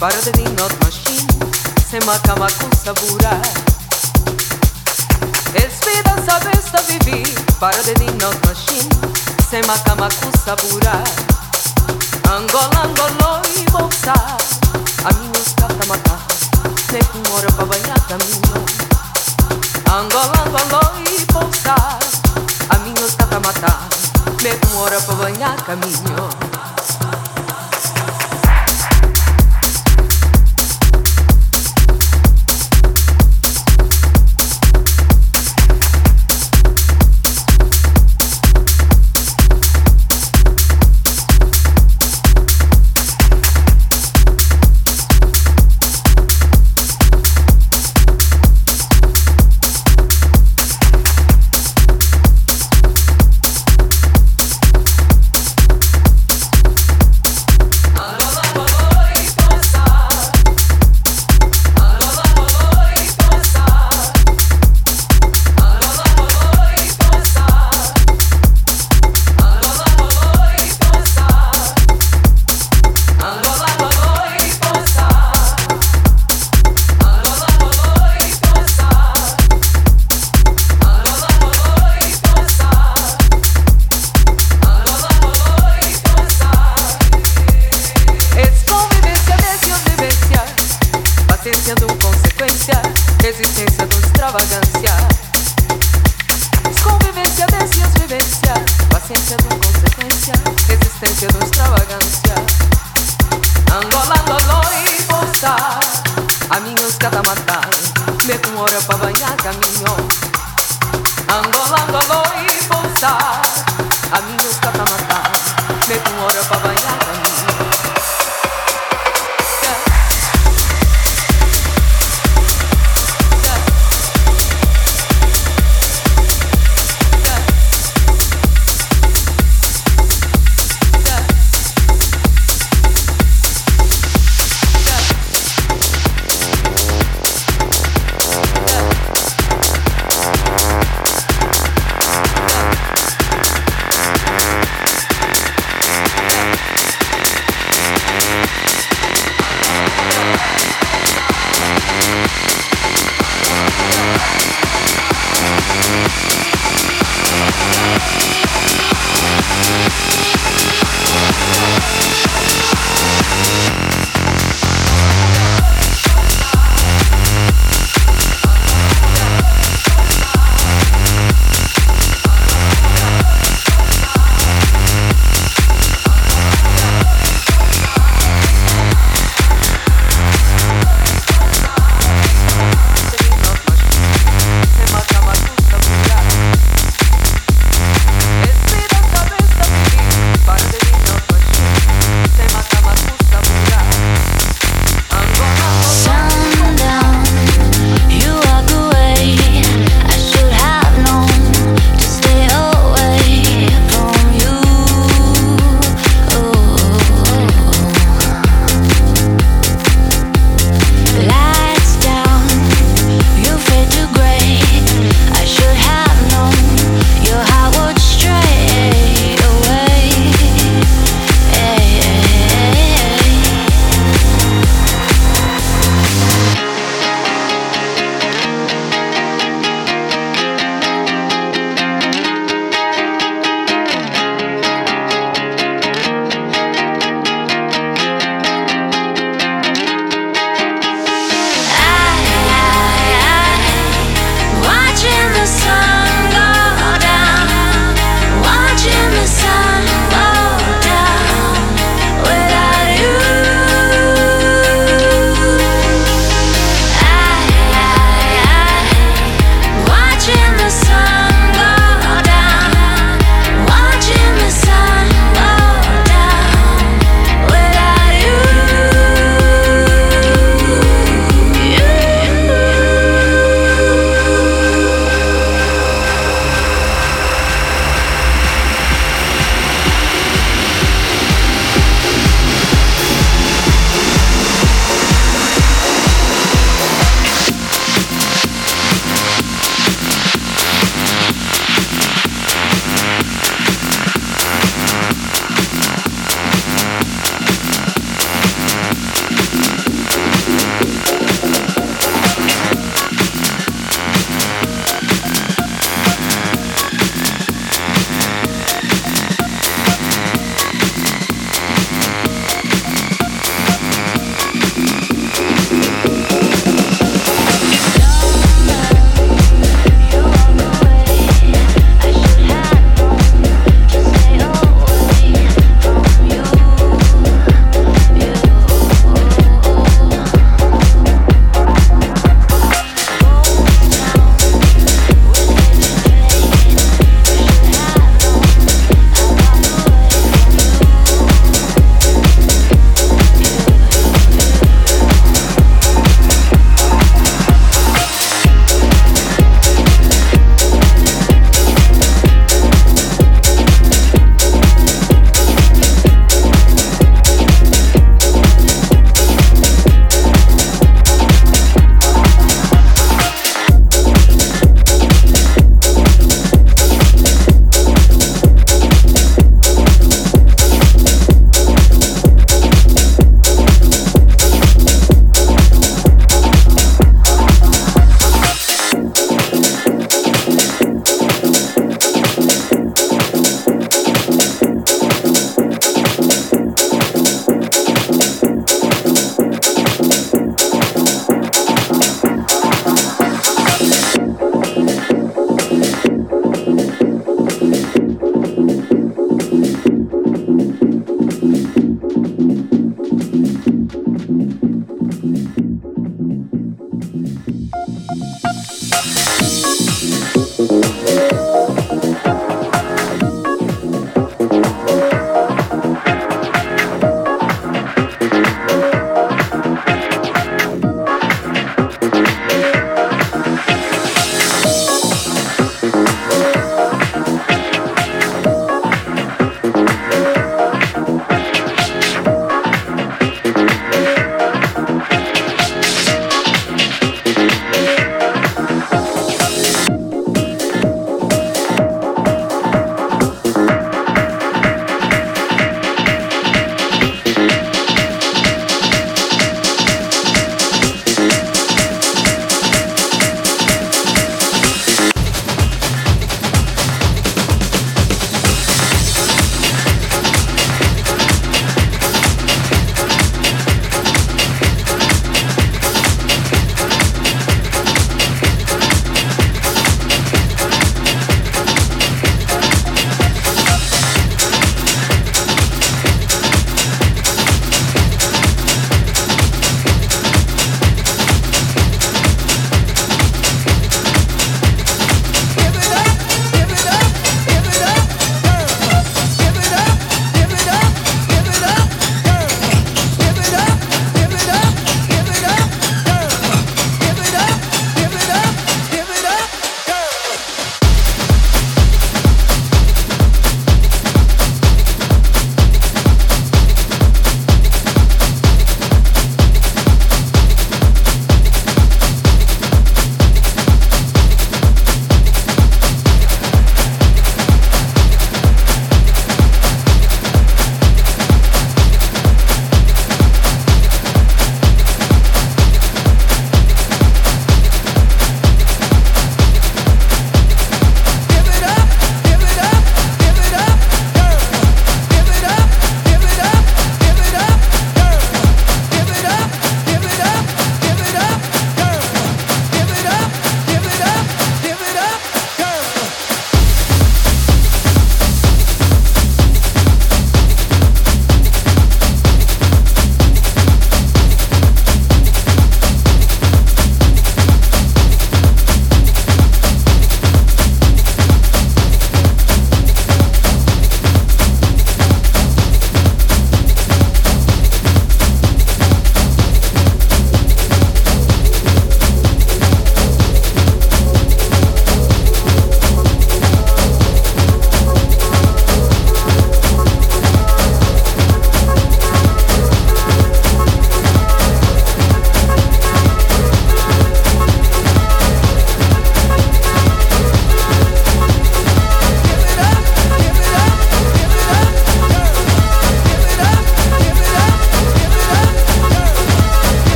Para de not machine Sema kama kusabura Espida sabes da vivi Para de not machine Sema kama kusabura Angola, Angola e bolsa A minha escata matar Nem com hora pra banhar caminho Angola, Angola e bolsa A minha escata matar Nem com hora pra banhar caminho mosca da matar. Me com hora banhar caminho